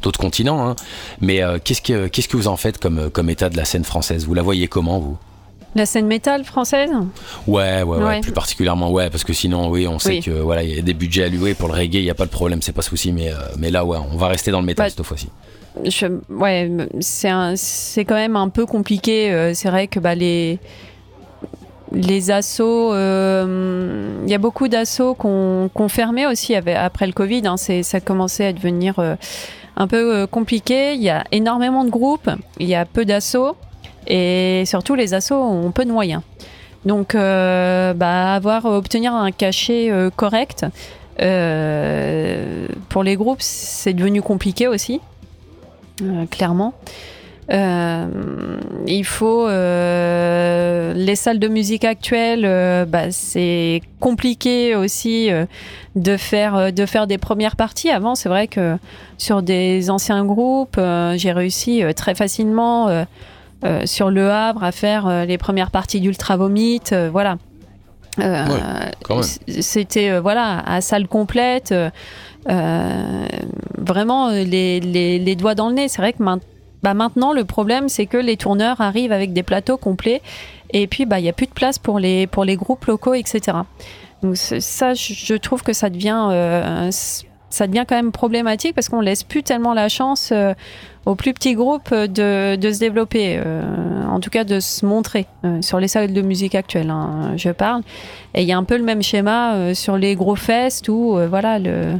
d'autres continents. Hein. Mais euh, qu'est-ce que qu'est-ce que vous en faites comme comme état de la scène française? Vous la voyez comment vous? La scène métal française? Ouais, ouais, ouais, Ouais. plus particulièrement, ouais, parce que sinon, oui, on sait Oui. que voilà, il y a des budgets alloués pour le reggae, il y a pas de problème, c'est pas souci, mais euh, mais là, ouais, on va rester dans le métal Bah, cette fois-ci. je, ouais, c'est un- c'est quand même un peu compliqué. euh, C'est vrai que bah, les les euh, il y a beaucoup d'assos qu'on qu'on fermé aussi avec- après le Covid. hein, c'est ça commençait à devenir un peu euh, compliqué. Il y a énormément de groupes, il y a peu d'assos et surtout les assos ont peu de moyens. Donc, euh, bah, avoir obtenir un cachet euh, correct pour les groupes, c'est devenu compliqué aussi, clairement. Euh, il faut euh, les salles de musique actuelles, euh, bah, c'est compliqué aussi de faire de faire des premières parties. Avant, c'est vrai que sur des anciens groupes, j'ai réussi très facilement euh, sur le Havre à faire euh, les premières parties d'Ultra Vomit, euh, voilà. C'était voilà à salle complète, vraiment les, les- les doigts dans le nez. C'est vrai que main- bah, maintenant le problème c'est que les tourneurs arrivent avec des plateaux complets et puis bah il y a plus de place pour les pour les groupes locaux etc. Donc ça je trouve que ça devient euh, ça devient quand même problématique parce qu'on laisse plus tellement la chance euh, aux plus petits groupes de, de se développer, euh, en tout cas de se montrer sur les salles de musique actuelles. hein, je parle. Et il y a un peu le même schéma sur les gros fests où voilà le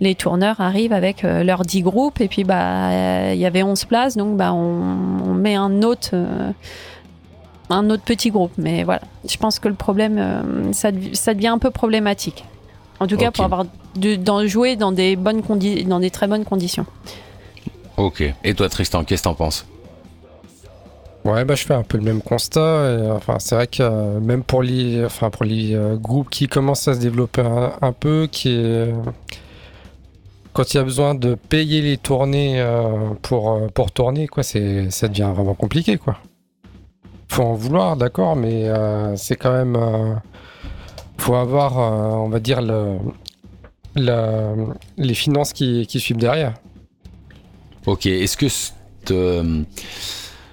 les tourneurs arrivent avec euh, leurs 10 groupes et puis bah euh, il y avait 11 places donc bah on, on met un autre euh, un autre petit groupe. Mais voilà. Je pense que le problème euh, ça, dev- ça devient un peu problématique. En tout cas pour avoir de, jouer dans des bonnes condi- dans des très bonnes conditions. Ok. Et toi, Tristan, qu'est-ce que t'en penses? Ouais, bah, je fais un peu le même constat. et, enfin, c'est vrai que euh, même pour les, enfin, pour les euh, groupes qui commencent à se développer un, un peu, qui quand il y a besoin de payer les tournées euh, pour, euh, pour tourner, quoi, ça devient vraiment compliqué, quoi. Faut en vouloir, d'accord, mais euh, c'est quand même, euh, faut avoir, on va dire le, la- les finances qui, qui suivent derrière. Ok. Est-ce que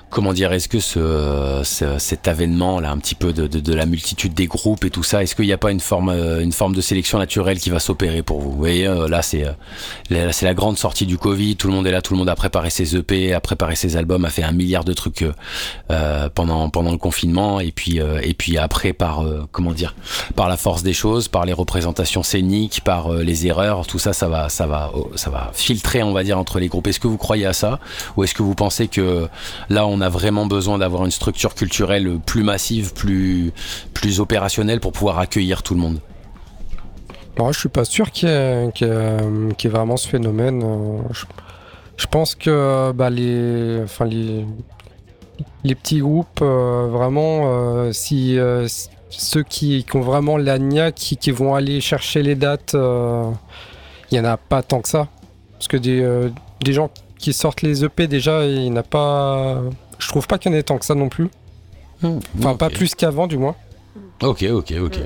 comment dire, est-ce que ce, ce- cet avènement là, un petit peu de, de- de la multitude des groupes et tout ça, est-ce qu'il n'y a pas une forme, euh, une forme de sélection naturelle qui va s'opérer pour vous? Vous voyez, euh, là c'est, euh, c'est la grande sortie du Covid. Tout le monde est là, tout le monde a préparé ses EP, a préparé ses albums, a fait un milliard de trucs euh, pendant pendant le confinement et puis euh, et puis après par euh, comment dire, par la force des choses, par les représentations scéniques, par les erreurs, tout ça, ça va ça va oh, ça va filtrer, on va dire, entre les groupes. Est-ce que vous croyez à ça? Ou est-ce que vous pensez que là on a vraiment besoin d'avoir une structure culturelle plus massive, plus plus opérationnelle pour pouvoir accueillir tout le monde Moi, je suis pas sûr qu'il y, ait- qu'il vraiment ce phénomène. euh, Je, pense que bah, les, enfin, les, les petits groupes, euh, vraiment, euh, si ceux qui, qui ont vraiment l'ANIA, qui, qui vont aller chercher les dates, il y en a pas tant que ça. Parce que des, des gens qui sortent les EP, déjà, il n'y en a pas. Je trouve pas qu'il y en ait tant que ça non plus. Enfin, pas plus qu'avant, du moins. Ok, ok, ok.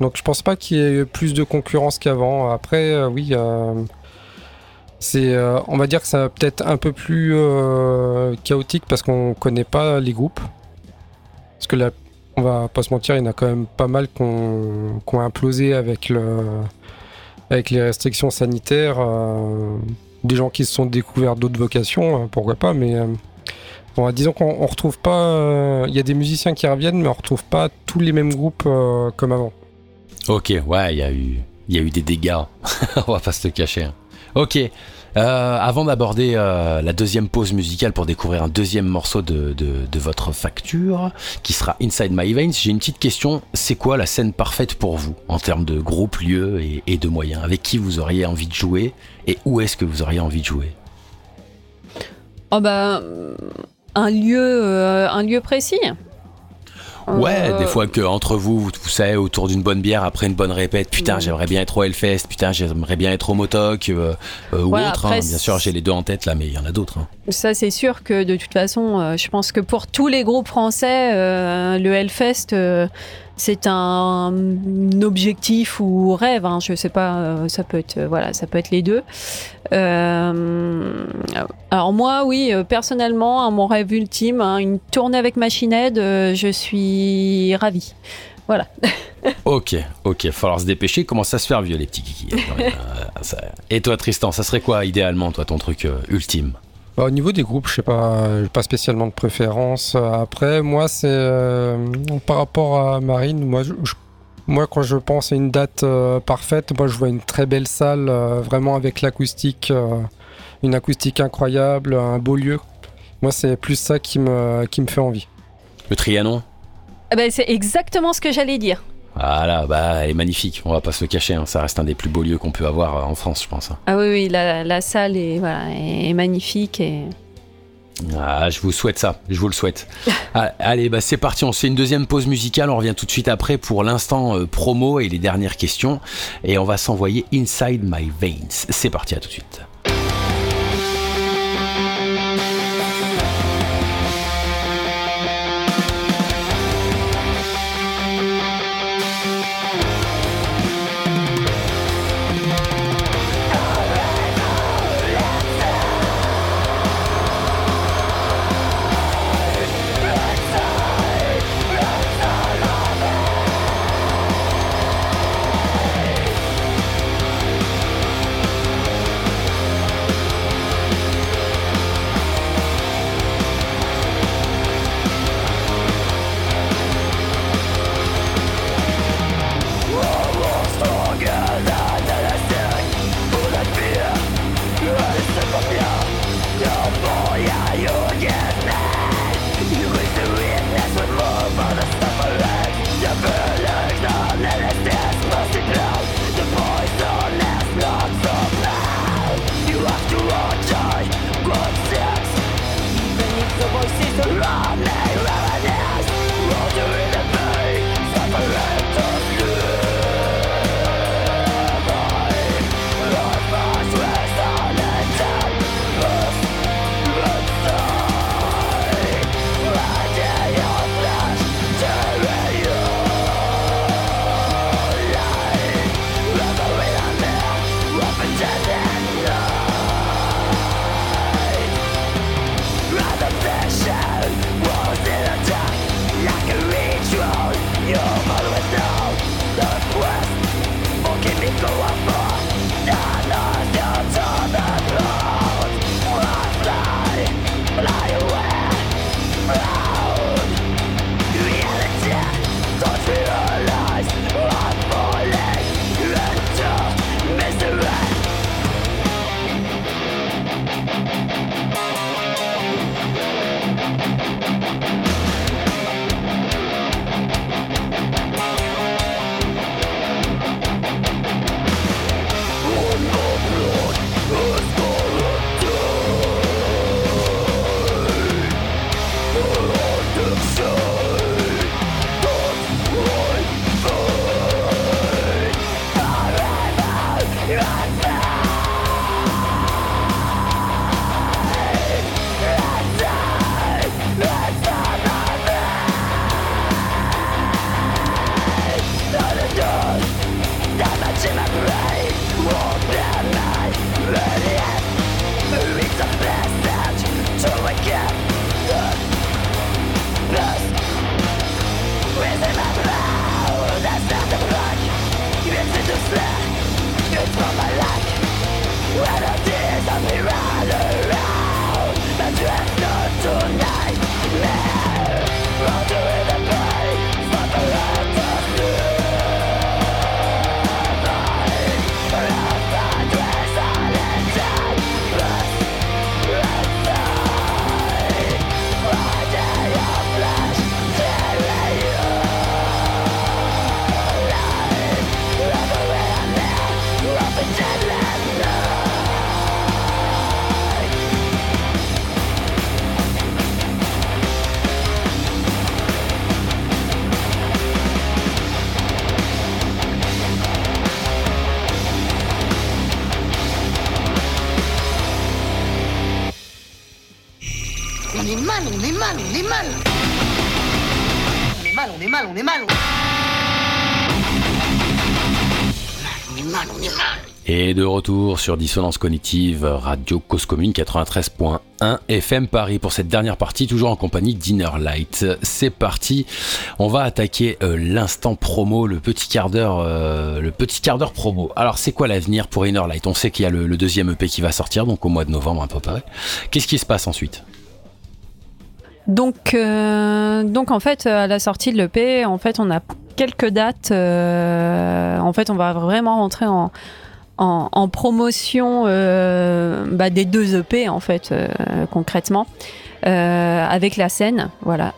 Donc je pense pas qu'il y ait eu plus de concurrence qu'avant. Après, euh, oui, euh, c'est, euh, on va dire que ça peut-être un peu plus euh, chaotique parce qu'on connaît pas les groupes. Parce que là, on va pas se mentir, il y en a quand même pas mal qui ont, qui ont implosé avec le, avec les restrictions sanitaires. euh, des gens qui se sont découverts d'autres vocations, euh, pourquoi pas, mais euh, bon, disons qu'on on retrouve pas. euh, Il y a des musiciens qui reviennent, mais on retrouve pas tous les mêmes groupes euh, comme avant. Ok, ouais, il y a eu, il y a eu des dégâts. On va pas se le cacher. hein. Ok. euh, avant d'aborder euh, la deuxième pause musicale pour découvrir un deuxième morceau de, de, de votre facture, qui sera Inside My Veins, j'ai une petite question. C'est quoi la scène parfaite pour vous en termes de groupe, lieu et, et de moyens? Avec qui vous auriez envie de jouer et où est-ce que vous auriez envie de jouer? Oh bah, un lieu, euh, un lieu précis. Ouais, Euh, des fois que entre vous, vous, vous savez, autour d'une bonne bière, après une bonne répète, putain, Mm. j'aimerais bien être au Hellfest, putain, j'aimerais bien être au Motoc, euh, euh, ou Ouais, autre. après, hein. Bien sûr, j'ai les deux en tête là, mais il y en a d'autres. hein. Ça, c'est sûr que de toute façon, je pense que pour tous les groupes français, le Hellfest, c'est un, objectif ou rêve. hein, je sais pas, euh, ça peut être, euh, voilà, ça peut être les deux. Euh, alors moi, oui, personnellement, hein, mon rêve ultime, hein, une tournée avec Machine Head, je suis ravie. Voilà. Ok, ok, falloir se dépêcher. Comment ça se faire vieux les petits kikis? Et toi, Tristan, ça serait quoi idéalement, toi, ton truc ultime? Bah, au niveau des groupes, je sais pas, pas spécialement de préférence. Après, moi, c'est euh, par rapport à Marine, moi, je- je- moi, quand je pense à une date euh, parfaite, moi, je vois une très belle salle, euh, vraiment avec l'acoustique, euh, une acoustique incroyable, un beau lieu. Moi, c'est plus ça qui me, qui me fait envie. Le Trianon? Eh ben, c'est exactement ce que j'allais dire. Voilà, bah, elle est magnifique. On va pas se le cacher. hein. Ça reste un des plus beaux lieux qu'on peut avoir euh, en France, je pense. hein. Ah oui, oui, la, la salle est, voilà, est magnifique et Ah, je vous souhaite ça, je vous le souhaite. Ah, allez, bah c'est parti, on se fait une deuxième pause musicale, on revient tout de suite après pour l'instant euh, promo et les dernières questions. Et on va s'envoyer Inside My Veins. C'est parti, à tout de suite. Retour sur Dissonance Cognitive, Radio Cause Commune 93.1 FM Paris pour cette dernière partie, toujours en compagnie d'Inner Light. C'est parti, on va attaquer euh, l'instant promo, le petit quart d'heure, euh, le petit quart d'heure promo. Alors c'est quoi l'avenir pour Inner Light? On sait qu'il y a le, deuxième EP qui va sortir, donc au mois de novembre à peu près. Qu'est-ce qui se passe ensuite? Donc, euh, donc en fait, à la sortie de l'EP, en fait, on a quelques dates. en fait, on va vraiment rentrer en, en, promotion euh, bah, des deux EP en fait euh, concrètement euh, avec la scène voilà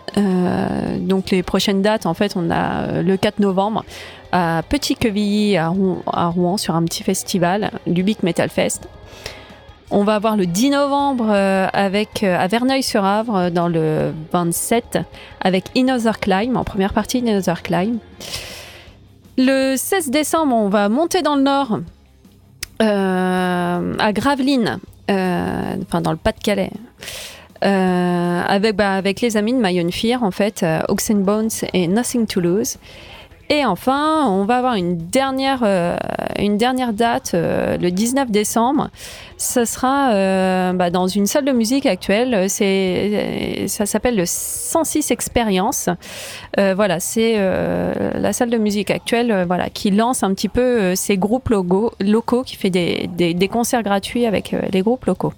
donc les prochaines dates en fait on a le 4 novembre à Petit Quevilly à, Rouen, sur un petit festival Lubic Metal Fest on va avoir le 10 novembre avec à Verneuil-sur-Avre dans le 27 avec Inother Climb en première partie Inother Climb. Le 16 décembre, on va monter dans le nord à Gravelines, euh, enfin dans le Pas-de-Calais. Euh, avec, bah, avec les amis de My Fear, en fait, Bones et Nothing to Lose. Et enfin, on va avoir une dernière, euh, une dernière date euh, le 19 décembre. Ce sera euh, bah, dans une salle de musique actuelle. C'est, ça s'appelle le 106 Experience. voilà, c'est la salle de musique actuelle voilà, qui lance un petit peu ces groupes locaux, qui fait des, des, concerts gratuits avec les groupes locaux.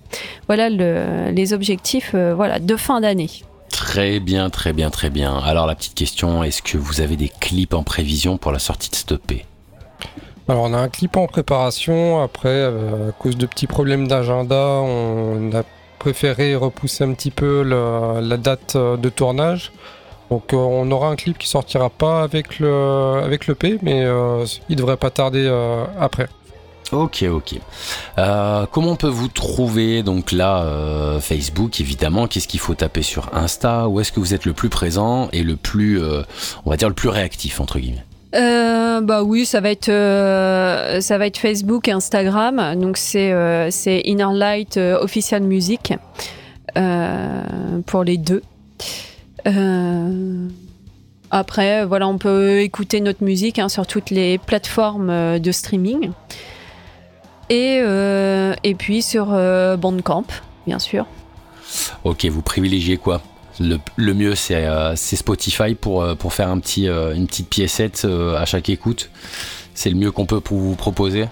Voilà le, les objectifs voilà, de fin d'année. Très bien, très bien, très bien. Alors la petite question, est-ce que vous avez des clips en prévision pour la sortie de Stoppé alors on a un clip en préparation, après euh, à cause de petits problèmes d'agenda, on n'a préféré repousser un petit peu la date euh, de tournage. Donc euh, on aura un clip qui sortira pas avec le P, mais il devrait pas tarder après. Ok, ok. Euh, comment on peut vous trouver Donc là, euh, Facebook, évidemment? Qu'est-ce qu'il faut taper sur Insta? Où est-ce que vous êtes le plus présent et le plus, euh, on va dire, le plus réactif entre guillemets? Bah oui, ça va être ça va être Facebook et Instagram. Donc c'est euh, c'est Innerlight euh, Official Music pour les deux. Après, voilà, on peut écouter notre musique hein, sur toutes les plateformes de streaming. Et, euh, et puis sur euh, Bandcamp, bien sûr. Ok, vous privilégiez quoi? Le, le mieux, c'est euh, c'est Spotify pour, euh, pour faire un petit, euh, une petite piécette euh, à chaque écoute. C'est le mieux qu'on peut pour vous proposer?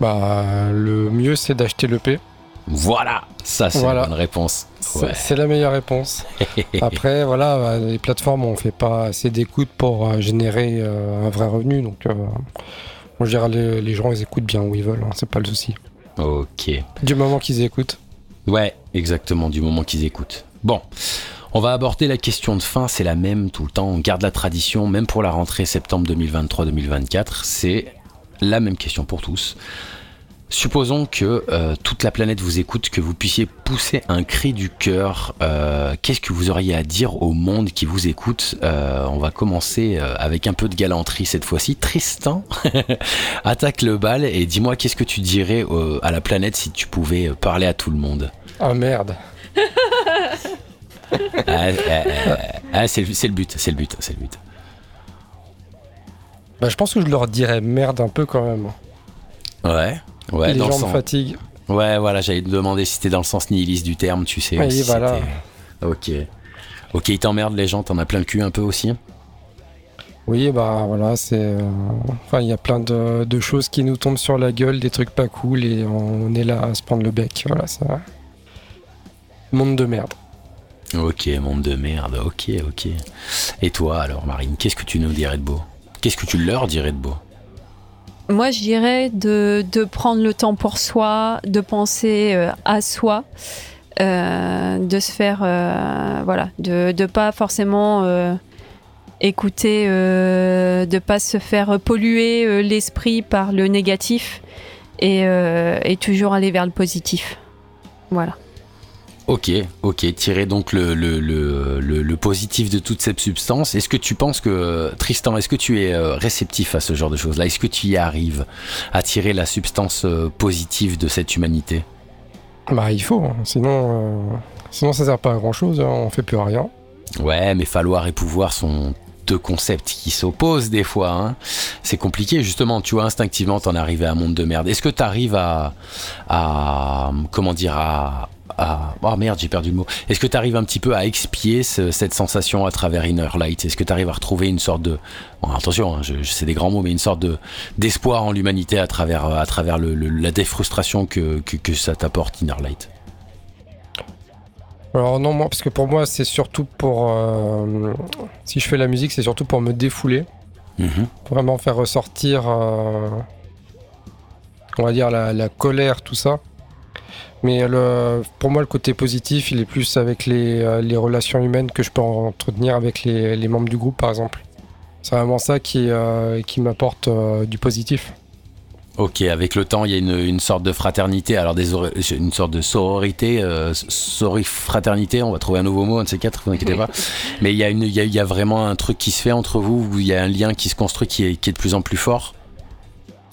Bah le mieux c'est d'acheter le P. Voilà, ça c'est Voilà. la bonne réponse. C'est Ouais. c'est la meilleure réponse. Après voilà, les plateformes on fait pas assez d'écoute pour générer euh, un vrai revenu. Donc gère les, les gens ils écoutent bien où ils veulent, hein, c'est pas le souci. Ok. Du moment qu'ils écoutent. Ouais, exactement, du moment qu'ils écoutent. Bon, on va aborder la question de fin, c'est la même tout le temps, on garde la tradition, même pour la rentrée septembre 2023-2024, c'est la même question pour tous. Supposons que euh, toute la planète vous écoute, que vous puissiez pousser un cri du cœur. euh, Qu'est-ce que vous auriez à dire au monde qui vous écoute? Euh, On va commencer avec un peu de galanterie cette fois-ci. Tristan, attaque le bal et dis-moi qu'est-ce que tu dirais à la planète si tu pouvais parler à tout le monde? Ah merde. Ah, ah, ah, ah, c'est le c'est le but, c'est le but, c'est le but. Bah je pense que je leur dirais merde un peu quand même. Ouais, ouais, les gens me fatiguent. Ouais, voilà, j'allais te demander si c'était dans le sens nihiliste du terme, tu sais. Oui, si voilà. Ok. Ok, ils t'emmerdent les gens, t'en as plein le cul un peu aussi. Oui, bah voilà, c'est. euh, Enfin, il y a plein de, de choses qui nous tombent sur la gueule, des trucs pas cool, et on est là à se prendre le bec. Voilà, ça. Monde de merde. Ok, monde de merde, ok, ok. Et toi alors, Marine, qu'est-ce que tu nous dirais de beau? Qu'est-ce que tu leur dirais de beau? Moi, je dirais de, prendre le temps pour soi, de penser euh, à soi, euh, de se faire, euh, voilà, de ne pas forcément écouter, de pas se faire polluer l'esprit par le négatif et, et toujours aller vers le positif. Voilà. Ok, ok, tirer donc le, le, le, le- positif de toute cette substance. Est-ce que tu penses que, Tristan, est-ce que tu es euh, réceptif à ce genre de choses-là? Est-ce que tu y arrives à tirer la substance euh, positive de cette humanité? Bah, il faut, hein. sinon, euh, sinon ça sert pas à grand chose, on fait plus rien. Ouais, mais falloir et pouvoir sont deux concepts qui s'opposent des fois. hein. C'est compliqué, justement. Tu vois, instinctivement, t'en arrives à un monde de merde. Est-ce que t'arrives à, à, comment dire, à, à- oh merde, j'ai perdu le mot. Est-ce que t'arrives un petit peu à expier ce- cette sensation à travers Inner Light? Est-ce que t'arrives à retrouver une sorte de, bon, attention, hein, je, je sais des grands mots, mais une sorte de d'espoir en l'humanité à travers, à travers le, le- la défrustration que, que, que ça t'apporte Inner Light? Alors non, moi, parce que pour moi, c'est surtout pour... euh, si je fais la musique, c'est surtout pour me défouler. Mhm. vraiment faire ressortir, euh, on va dire, la, la colère, tout ça. Mais le, pour moi, le côté positif, il est plus avec les, euh, les relations humaines que je peux entretenir avec les, les membres du groupe, par exemple. C'est vraiment ça qui, euh, qui m'apporte euh, du positif. Ok, avec le temps, il y a une, une sorte de fraternité, alors des une sorte de sororité, euh, sorifraternité, on va trouver un nouveau mot, un de ces quatre, vous inquiétez pas. Mais il y, a une- il y, a, il y a vraiment un truc qui se fait entre vous, où il y a un lien qui se construit qui est, qui est de plus en plus fort.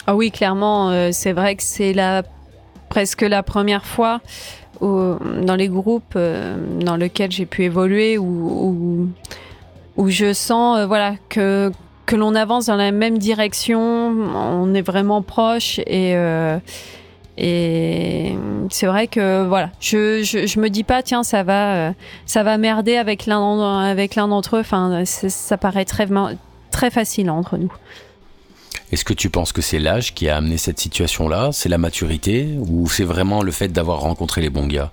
Ah oui, clairement, euh, c'est vrai que c'est la presque la première fois dans les groupes euh, dans lesquels j'ai pu évoluer où, où, je sens euh, voilà que que l'on avance dans la même direction, on est vraiment proche et euh, et c'est vrai que voilà, je, je, je me dis pas tiens ça va ça va merder avec l'un avec l'un d'entre eux. Enfin, ça paraît très très facile entre nous. Est-ce que tu penses que c'est l'âge qui a amené cette situation-là? C'est la maturité? Ou c'est vraiment le fait d'avoir rencontré les bons gars?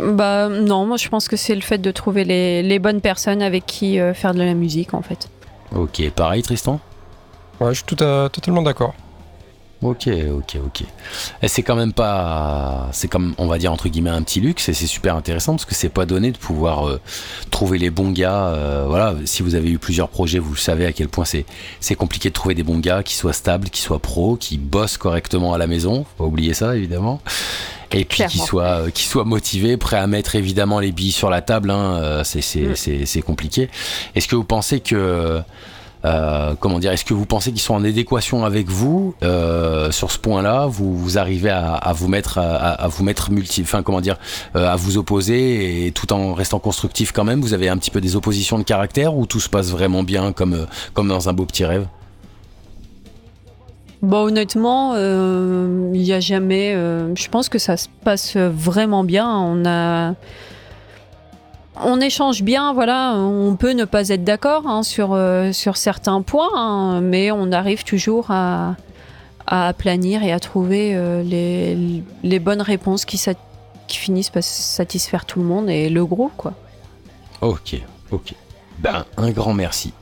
Bah non, moi je pense que c'est le fait de trouver les, les bonnes personnes avec qui euh, faire de la musique en fait. Ok, pareil Tristan? Ouais, je suis tout à- totalement d'accord. Ok, ok, ok. Et c'est quand même pas, c'est comme, on va dire entre guillemets un petit luxe et c'est super intéressant parce que c'est pas donné de pouvoir euh, trouver les bons gars. euh, voilà, si vous avez eu plusieurs projets, vous savez à quel point c'est c'est compliqué de trouver des bons gars qui soient stables, qui soient pros, qui bossent correctement à la maison. Faut pas oublier ça évidemment. Et puis qui soient euh, qui soient motivés, prêts à mettre évidemment les billes sur la table. Hein, c'est c'est Mm. c'est c'est compliqué. Est-ce que vous pensez que euh, comment dire Est-ce que vous pensez qu'ils sont en adéquation avec vous euh, sur ce point-là? Vous, arrivez à, vous mettre à, vous mettre enfin comment dire, euh, à vous opposer et tout en restant constructif quand même? Vous avez un petit peu des oppositions de caractère ou tout se passe vraiment bien comme comme dans un beau petit rêve? Bon, honnêtement, il n'y a jamais. je pense que ça se passe vraiment bien. On a. On échange bien, voilà. On peut ne pas être d'accord hein, sur, euh, sur certains points, hein, mais on arrive toujours à, à planir et à trouver euh, les, les bonnes réponses qui, qui finissent par satisfaire tout le monde et le groupe, quoi. Ok, ok. Ben, un grand merci.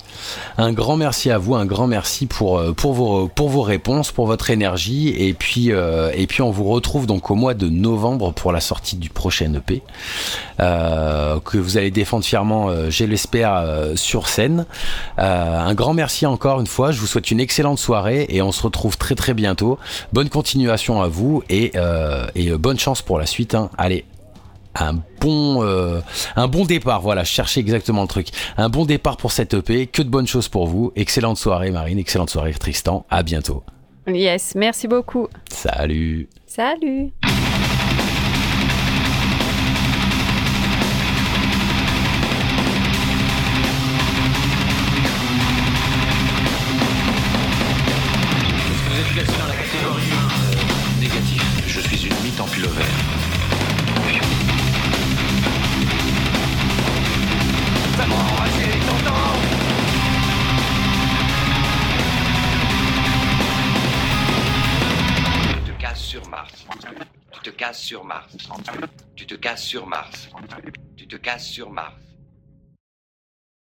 Un grand merci à vous, un grand merci pour, euh, vos, réponses, pour votre énergie. Et puis, euh, et puis on vous retrouve donc au mois de novembre pour la sortie du prochain EP. euh, que vous allez défendre fièrement, je l'espère, sur scène. Un grand merci encore une fois. Je vous souhaite une excellente soirée et on se retrouve très très bientôt. Bonne continuation à vous et, bonne chance pour la suite. hein. Allez, un bon, euh, un bon départ. Voilà, je cherchais exactement le truc. Un bon départ pour cette EP. Que de bonnes choses pour vous. Excellente soirée, Marine. Excellente soirée, Tristan. À bientôt. Yes, merci beaucoup. Salut. Salut. Casses sur Mars. Tu te casses sur Mars. Tu te casses sur Mars.